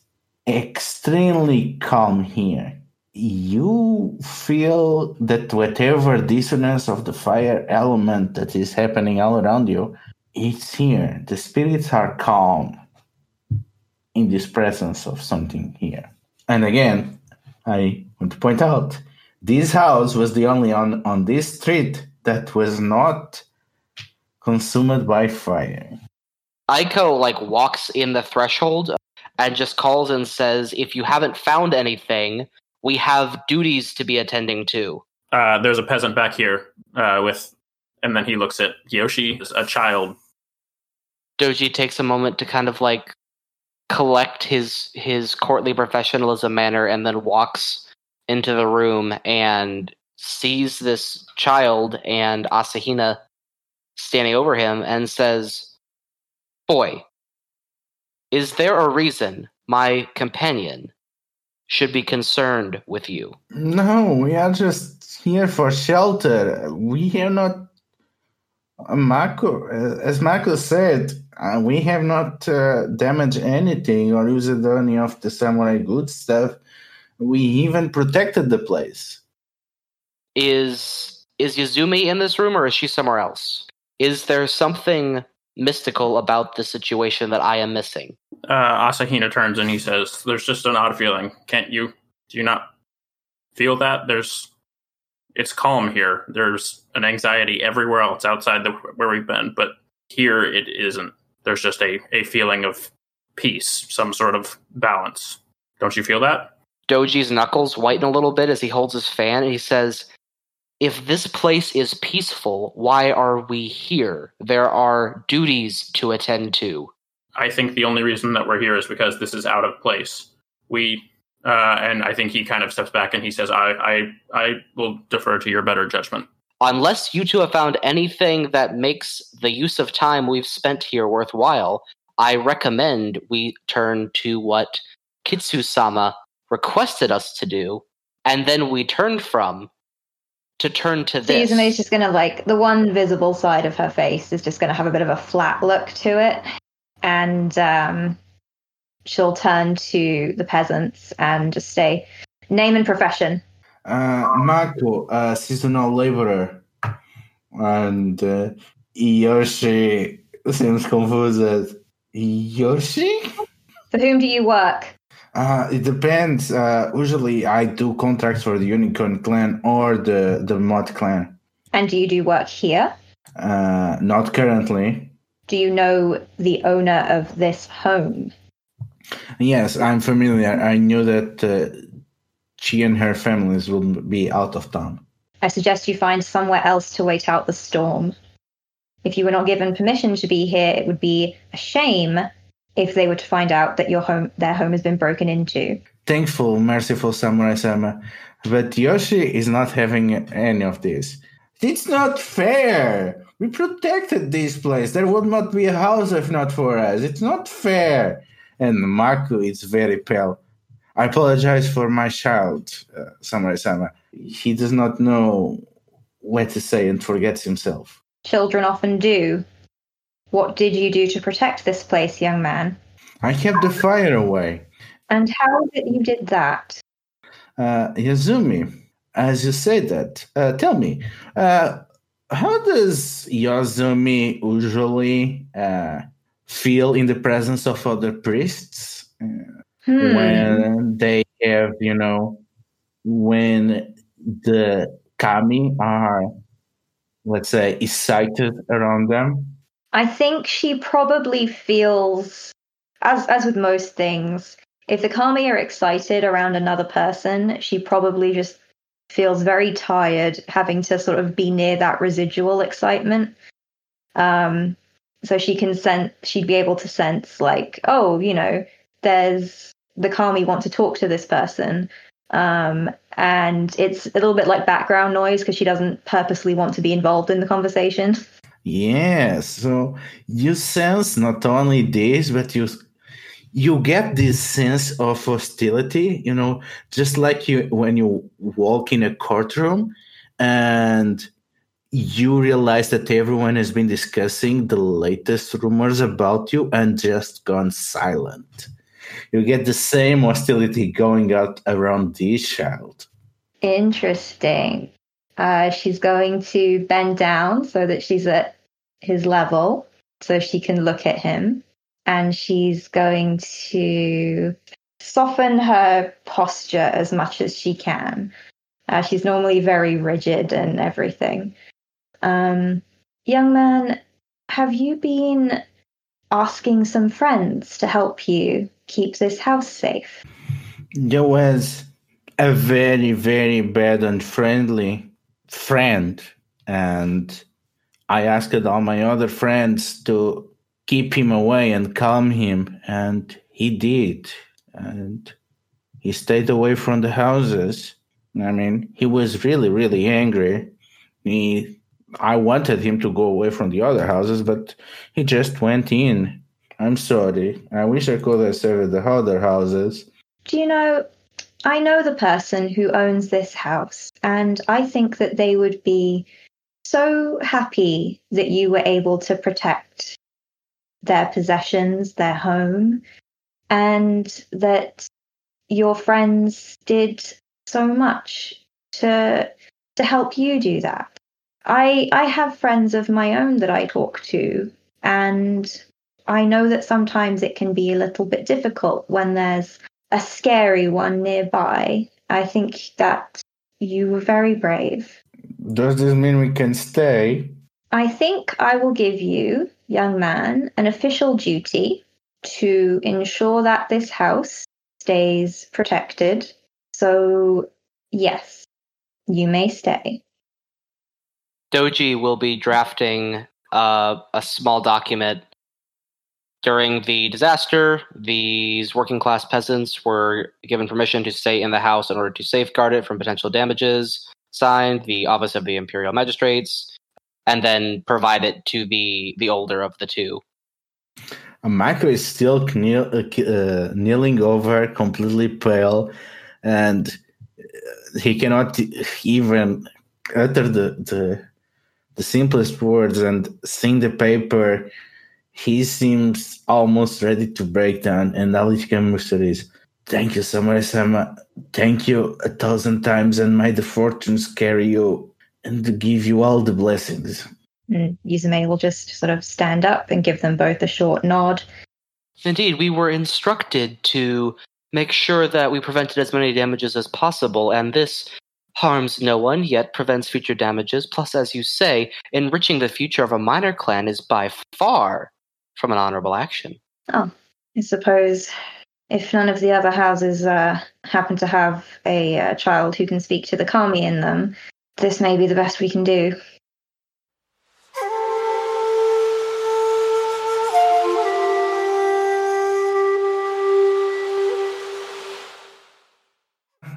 Speaker 2: extremely calm here you feel that whatever dissonance of the fire element that is happening all around you it's here the spirits are calm in this presence of something here and again, I want to point out this house was the only on, on this street that was not consumed by fire.
Speaker 5: Ikko like walks in the threshold and just calls and says, "If you haven't found anything, we have duties to be attending to."
Speaker 7: Uh, there's a peasant back here uh, with, and then he looks at Yoshi, a child.
Speaker 5: Doji takes a moment to kind of like collect his his courtly professionalism manner and then walks into the room and sees this child and Asahina standing over him and says, Boy, is there a reason my companion should be concerned with you?
Speaker 2: No, we are just here for shelter. We have not. Mako, as Marco said, uh, we have not uh, damaged anything or used any of the samurai good stuff. We even protected the place.
Speaker 5: Is is Yuzume in this room or is she somewhere else? Is there something mystical about the situation that I am missing?
Speaker 7: Uh, Asahina turns and he says, "There's just an odd feeling. Can't you? Do you not feel that? There's, it's calm here. There's an anxiety everywhere else outside the where we've been, but here it isn't there's just a, a feeling of peace, some sort of balance. Don't you feel that?
Speaker 5: Doji's knuckles whiten a little bit as he holds his fan and he says, If this place is peaceful, why are we here? There are duties to attend to.
Speaker 7: I think the only reason that we're here is because this is out of place. We uh, and I think he kind of steps back and he says, I, I I will defer to your better judgment
Speaker 5: unless you two have found anything that makes the use of time we've spent here worthwhile, I recommend we turn to what Kitsu sama requested us to do, and then we turned from to turn to
Speaker 4: So
Speaker 5: this.
Speaker 4: Yuzume's just gonna like the one visible side of her face is just gonna have a bit of a flat look to it, and um, she'll turn to the peasants and just say, "Name and profession."
Speaker 2: Uh, Marco, a seasonal laborer. And uh, Yoshi seems confused. Yoshi?
Speaker 4: For whom do you work?
Speaker 2: Uh, it depends. Uh, usually I do contracts for the Unicorn clan or the, the Mott clan.
Speaker 4: And do you do work here?
Speaker 2: Uh, not currently.
Speaker 4: Do you know the owner of this home?
Speaker 2: Yes, I'm familiar. I knew that uh, she and her families will be out of town.
Speaker 4: I suggest you find somewhere else to wait out the storm. If you were not given permission to be here, it would be a shame if they were to find out that your home, their home, has been broken into.
Speaker 2: Thankful, merciful Samurai Sama. But Yoshi is not having any of this. It's not fair. We protected this place. There would not be a house if not for us. It's not fair. And Maku is very pale. I apologize for my child, uh, Samurai Sama. He does not know what to say and forgets himself.
Speaker 4: Children often do. What did you do to protect this place, young man?
Speaker 2: I kept the fire away.
Speaker 4: And how it you did that?
Speaker 2: Uh, Yuzume, as you say that, uh, tell me, uh, how does Yuzume usually uh, feel in the presence of other priests uh,
Speaker 4: Hmm.
Speaker 2: when they have, you know, when the kami are, let's say, excited around them?
Speaker 4: I think she probably feels, as as with most things, if the kami are excited around another person, she probably just feels very tired having to sort of be near that residual excitement. Um, so she can sense, she'd be able to sense like, oh, you know, there's the kami want to talk to this person. Um, and it's a little bit like background noise because she doesn't purposely want to be involved in the conversation.
Speaker 2: Yes. So you sense not only this, but you you get this sense of hostility. You know, just like you when you walk in a courtroom and you realize that everyone has been discussing the latest rumors about you and just gone silent. You get the same hostility going out around this child.
Speaker 4: Interesting. Uh, she's going to bend down so that she's at his level, so she can look at him. And she's going to soften her posture as much as she can. Uh, she's normally very rigid and everything. Um, young man, have you been asking some friends to help you keep this house safe?
Speaker 2: There was a very, very bad and friendly friend, and I asked all my other friends to keep him away and calm him, and he did. And he stayed away from the houses. I mean, he was really, really angry. He, I wanted him to go away from the other houses, but he just went in. I'm sorry. I wish I could have saved the other houses.
Speaker 4: Do you know, I know the person who owns this house, and I think that they would be so happy that you were able to protect their possessions, their home, and that your friends did so much to to help you do that. I I have friends of my own that I talk to and I know that sometimes it can be a little bit difficult when there's a scary one nearby. I think that you were very brave.
Speaker 2: Does this mean we can stay?
Speaker 4: I think I will give you, young man, an official duty to ensure that this house stays protected. So, yes, you may stay.
Speaker 5: Doji will be drafting uh, a small document. During the disaster, these working class peasants were given permission to stay in the house in order to safeguard it from potential damages. Signed, the Office of the Imperial Magistrates, and then provide it to the the older of the two.
Speaker 2: Michael is still kneel, uh, uh, kneeling over, completely pale, and he cannot even utter the the, the simplest words and seeing the paper he seems almost ready to break down and can muster is thank you samurai sama thank you a thousand times and may the fortunes carry you and give you all the blessings mm,
Speaker 4: And Yuzume will just sort of stand up and give them both a short nod.
Speaker 5: Indeed, we were instructed to make sure that we prevented as many damages as possible, and this harms no one, yet prevents future damages. Plus, as you say, enriching the future of a minor clan is by far from an honorable action.
Speaker 4: Oh, I suppose if none of the other houses uh, happen to have a uh, child who can speak to the kami in them, this may be the best we can do.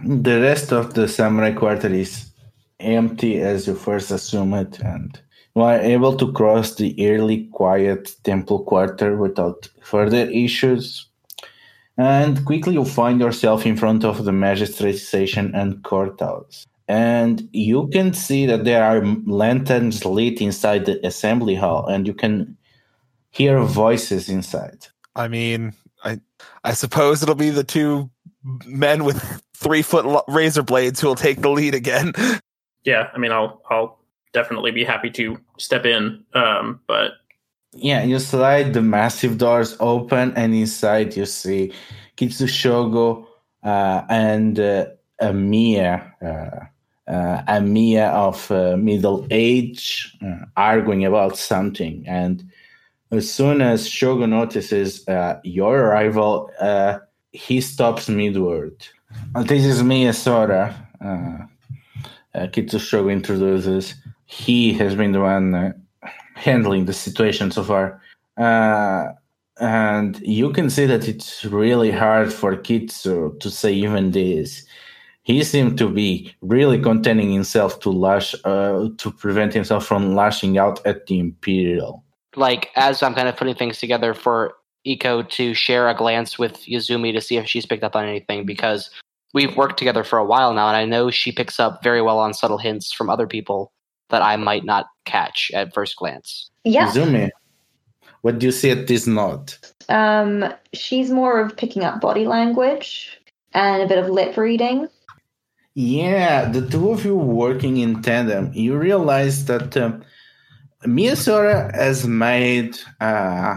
Speaker 2: the rest of the samurai quarter is empty as you first assume it and you are able to cross the eerily quiet temple quarter without further issues and quickly you find yourself in front of the magistrate station and courthouse and you can see that there are lanterns lit inside the assembly hall and you can hear voices inside
Speaker 3: I mean, I I suppose it'll be the two men with three foot lo- razor blades who will take the lead again.
Speaker 7: Yeah, I mean, I'll I'll definitely be happy to step in. Um, but
Speaker 2: Yeah, you slide the massive doors open, and inside you see Kitsushogo uh, and uh, a Miya, uh, uh, a Miya of uh, middle age, uh, arguing about something. And as soon as Shogo notices uh, your arrival, uh, he stops mid-word. This is Miya Sora. Uh, uh, Kitsushogo introduces. He has been the one handling the situation so far. Uh, and you can see that it's really hard for Kitsu to say even this. He seemed to be really containing himself to lash, uh, to prevent himself from lashing out at the Imperial.
Speaker 5: Like, as I'm kind of putting things together for Ikko to share a glance with Yuzume to see if she's picked up on anything, because we've worked together for a while now, and I know she picks up very well on subtle hints from other people that I might not catch at first glance.
Speaker 4: Yeah.
Speaker 2: Yuzume, what do you see at this note?
Speaker 4: Um, she's more of picking up body language and a bit of lip reading.
Speaker 2: Yeah, the two of you working in tandem, you realize that um, Miyasora has made uh,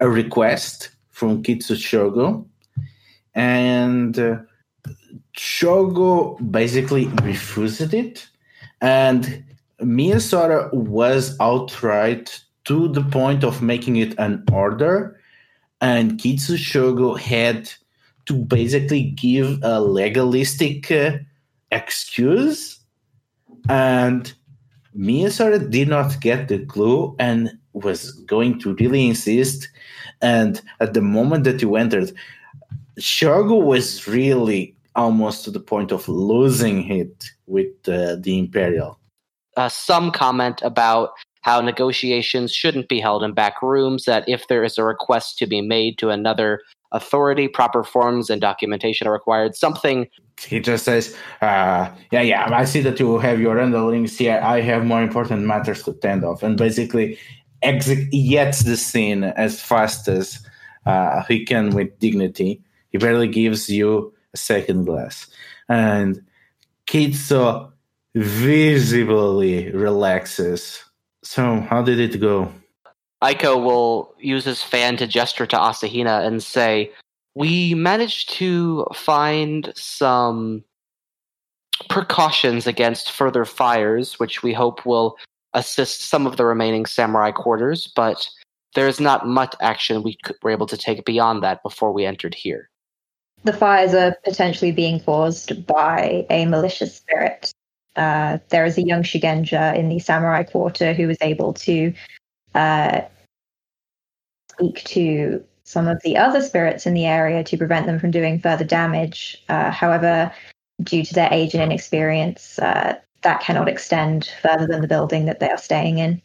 Speaker 2: a request from Kitsu Shogo, and uh, Shogo basically refused it, and Miyasora was outright to the point of making it an order, and Kitsu Shogo had to basically give a legalistic uh, excuse, and Miyasora did not get the clue and was going to really insist. And at the moment that you entered, Shogo was really almost to the point of losing it with uh, the Imperial.
Speaker 5: Uh, some comment about how negotiations shouldn't be held in back rooms, that if there is a request to be made to another authority, proper forms and documentation are required. Something,
Speaker 2: He just says, uh, "Yeah, yeah, I see that you have your underlings here. I have more important matters to tend of," and basically exits the scene as fast as uh, he can with dignity. He barely gives you a second glass, and Kitsu visibly relaxes. So, how did it go?
Speaker 5: Ikko will use his fan to gesture to Asahina and say, We managed to find some precautions against further fires, which we hope will assist some of the remaining samurai quarters, but there is not much action we were able to take beyond that before we entered here.
Speaker 4: The fires are potentially being caused by a malicious spirit. Uh, there is a young Shugenja in the samurai quarter who was able to uh, speak to some of the other spirits in the area to prevent them from doing further damage. Uh, however, due to their age and inexperience, uh, that cannot extend further than the building that they are staying in.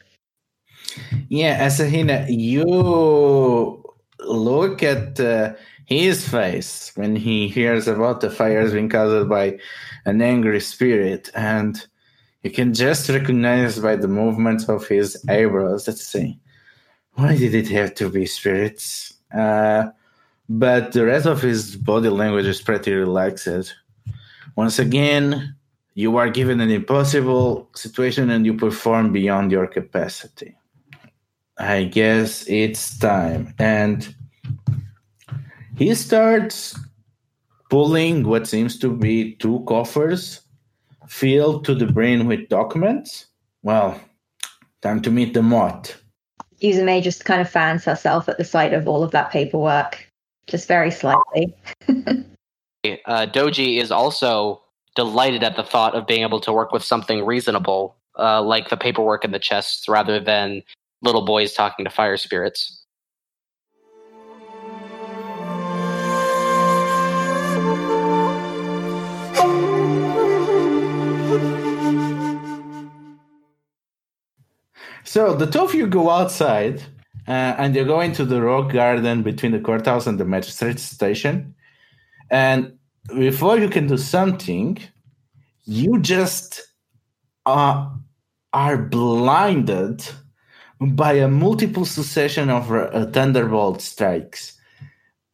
Speaker 2: Yeah, Asahina, you look at uh, his face when he hears about the fires being caused by an angry spirit, and you can just recognize by the movements of his eyebrows. Let's see, why did it have to be spirits? Uh, but the rest of his body language is pretty relaxed. Once again, you are given an impossible situation and you perform beyond your capacity. I guess it's time. And he starts pulling what seems to be two coffers filled to the brim with documents. Well, time to meet the Mott.
Speaker 4: Yuzume just kind of fans herself at the sight of all of that paperwork, just very slightly.
Speaker 5: Uh, Doji is also delighted at the thought of being able to work with something reasonable, uh, like the paperwork in the chests, rather than little boys talking to fire spirits.
Speaker 2: So the two of you go outside uh, and you go into the rock garden between the courthouse and the magistrate station. And before you can do something, you just uh, are blinded by a multiple succession of uh, thunderbolt strikes.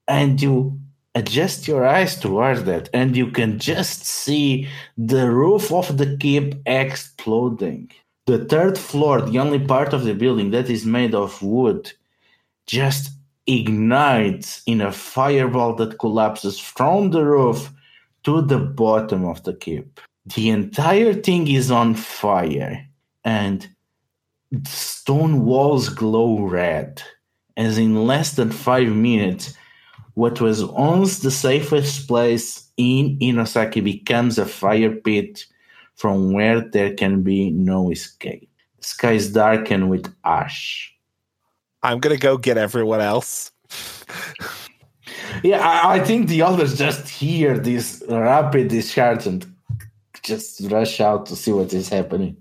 Speaker 2: And you adjust your eyes towards that, and you can just see the roof of the keep exploding. The third floor, the only part of the building that is made of wood, just ignites in a fireball that collapses from the roof to the bottom of the keep. The entire thing is on fire, and stone walls glow red. As in less than five minutes, what was once the safest place in Inosaki becomes a fire pit from where there can be no escape. The sky is darkened with ash.
Speaker 3: I'm gonna go get everyone else.
Speaker 2: Yeah, I, I think the others just hear this rapid discharge and just rush out to see what is happening.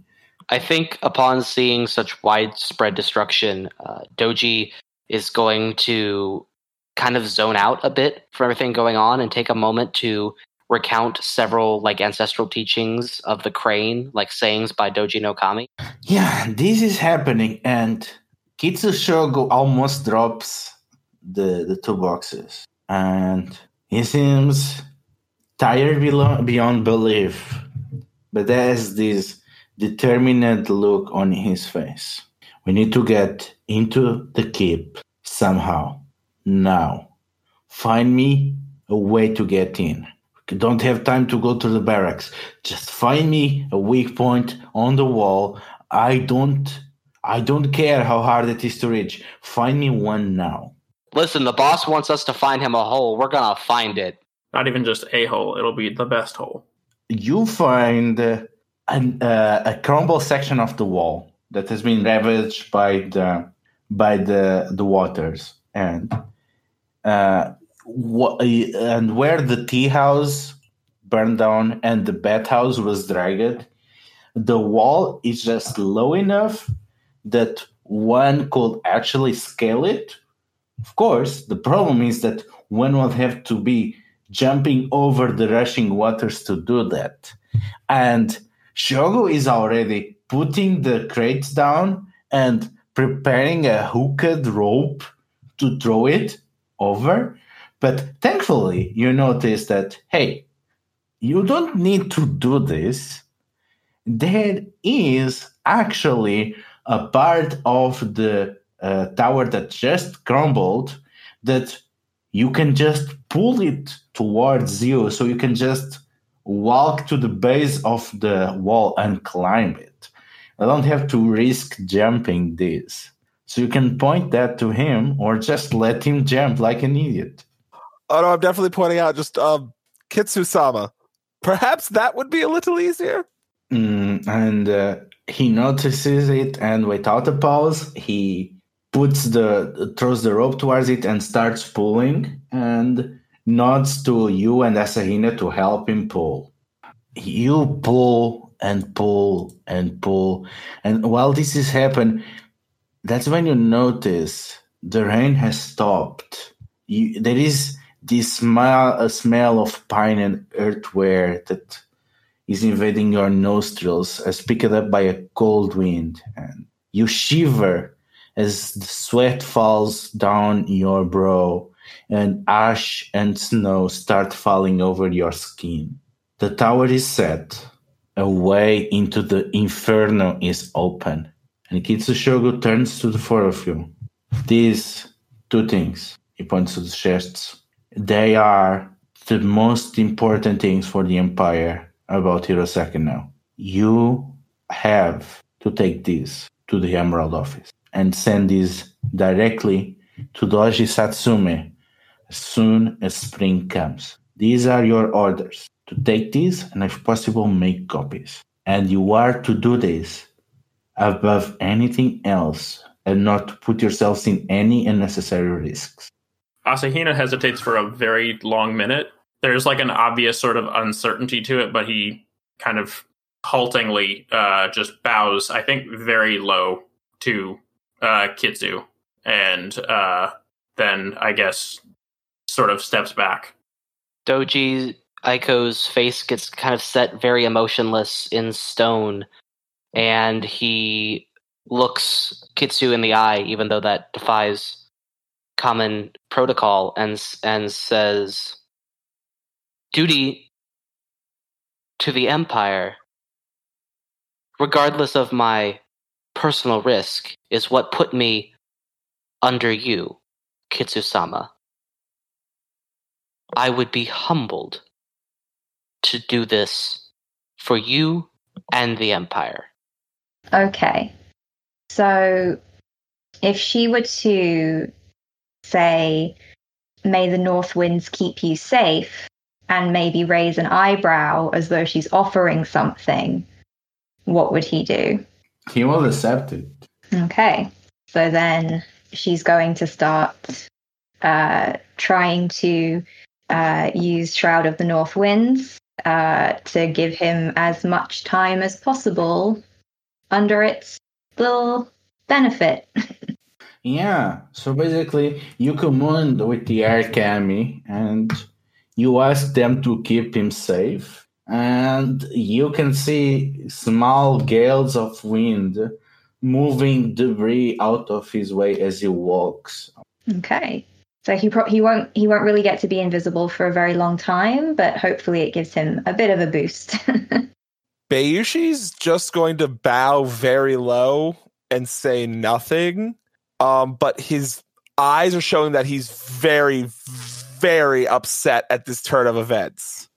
Speaker 5: I think upon seeing such widespread destruction, uh, Doji is going to kind of zone out a bit from everything going on and take a moment to recount several like ancestral teachings of the crane, like sayings by Doji no Kami.
Speaker 2: Yeah, this is happening, and Kitsushogo almost drops the the two boxes, and he seems tired below, beyond belief, but there's this determined look on his face. We need to get into the keep somehow. Now, find me a way to get in. We don't have time to go to the barracks. Just find me a weak point on the wall. I don't I don't care how hard it is to reach. Find me one now.
Speaker 5: Listen, the boss wants us to find him a hole. We're gonna find it.
Speaker 7: Not even just a hole; it'll be the best hole.
Speaker 2: You find uh, an, uh, a crumble section of the wall that has been ravaged by the by the the waters and uh, wha- uh, and where the tea house burned down and the bathhouse was dragged, the wall is just low enough that one could actually scale it. Of course, the problem is that one would have to be jumping over the rushing waters to do that. And Shogo is already putting the crates down and preparing a hooked rope to throw it over. But thankfully, you notice that, hey, you don't need to do this. There is actually a part of the uh, tower that just crumbled that you can just pull it towards you so you can just walk to the base of the wall and climb it. I don't have to risk jumping this. So you can point that to him or just let him jump like an idiot.
Speaker 3: Oh no, I'm definitely pointing out just um Kitsu-sama. Perhaps that would be a little easier.
Speaker 2: Mm, and uh, he notices it, and without a pause, he puts the throws the rope towards it and starts pulling, and nods to you and Asahina to help him pull. You pull and pull and pull, and while this is happening, that's when you notice the rain has stopped. You, there is this smell, a smell of pine and earthware that is invading your nostrils as picked up by a cold wind. And you shiver as the sweat falls down your brow and ash and snow start falling over your skin. The tower is set. A way into the inferno is open. And Kitsushogo turns to the four of you. These two things, he points to the chests, they are the most important things for the Empire about Hirosaki now. You have to take this to the Emerald office and send this directly to Doji Satsume as soon as spring comes. These are your orders to take these and, if possible, make copies. And you are to do this above anything else and not put yourselves in any unnecessary risks.
Speaker 7: Asahina hesitates for a very long minute. There's like an obvious sort of uncertainty to it, but he kind of haltingly uh, just bows, I think, very low to uh, Kitsu, and uh, then I guess sort of steps back.
Speaker 5: Doji Ikko's face gets kind of set very emotionless in stone, and he looks Kitsu in the eye, even though that defies common protocol, and and says, "Duty to the Empire, regardless of my personal risk, is what put me under you, Kitsusama. I would be humbled to do this for you and the Empire."
Speaker 4: Okay. So if she were to say, May the north winds keep you safe, and maybe raise an eyebrow as though she's offering something, what would he do?
Speaker 2: He will accept it.
Speaker 4: Okay. So then she's going to start uh, trying to uh, use Shroud of the North Winds uh, to give him as much time as possible under its little benefit.
Speaker 2: Yeah. So basically, you command with the air kami and you ask them to keep him safe. And you can see small gales of wind moving debris out of his way as he walks.
Speaker 4: Okay. So he pro- he won't he won't really get to be invisible for a very long time, but hopefully it gives him a bit of a boost.
Speaker 3: Bayushi's just going to bow very low and say nothing. Um, but his eyes are showing that he's very, very upset at this turn of events.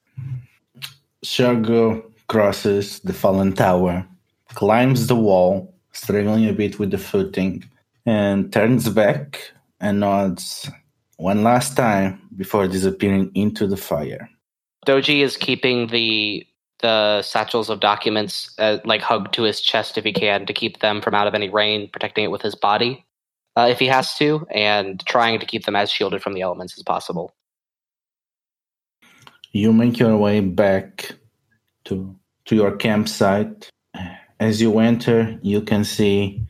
Speaker 2: Shogo crosses the fallen tower, climbs the wall, struggling a bit with the footing, and turns back and nods one last time before disappearing into the fire.
Speaker 5: Doji is keeping the the satchels of documents uh, like hugged to his chest if he can to keep them from out of any rain, protecting it with his body uh, if he has to, and trying to keep them as shielded from the elements as possible.
Speaker 2: You make your way back to to your campsite. As you enter, you can see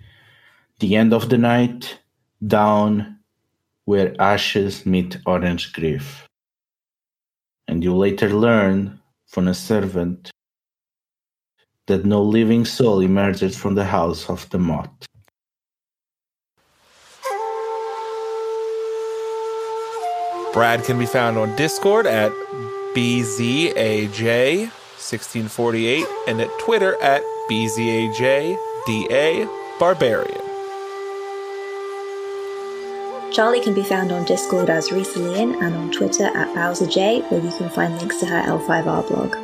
Speaker 2: the end of the night down where ashes meet orange grief. And you later learn from a servant that no living soul emerged from the house of the moth.
Speaker 3: Brad can be found on Discord at BZAJ1648 and at Twitter at BZAJDA Barbarian.
Speaker 8: Charlie can be found on Discord as Risa Leon and on Twitter at BowserJ, where you can find links to her L5R blog.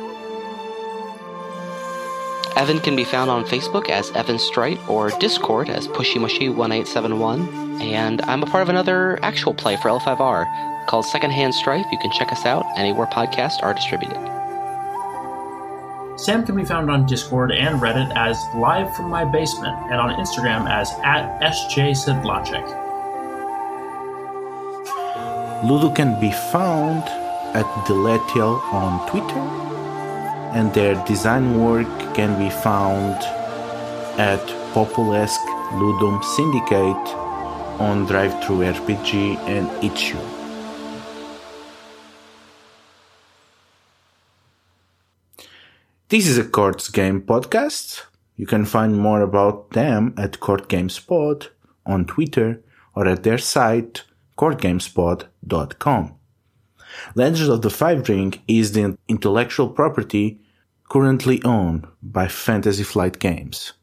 Speaker 5: Evan can be found on Facebook as Evan Strite or Discord as PushyMushy1871. And I'm a part of another actual play for L5R called Secondhand Strife. You can check us out anywhere podcasts are distributed.
Speaker 6: Sam can be found on Discord and Reddit as Live from My Basement and on Instagram as at SJSidlachik.
Speaker 2: Lulu can be found at Deletial on Twitter, and their design work can be found at Populesque Ludum Syndicate on DriveThruRPG and Itch.io. This is a Courts Game podcast. You can find more about them at Court on Twitter or at their site courtgamespot.com. Legends of the Five Ring is the intellectual property currently owned by Fantasy Flight Games.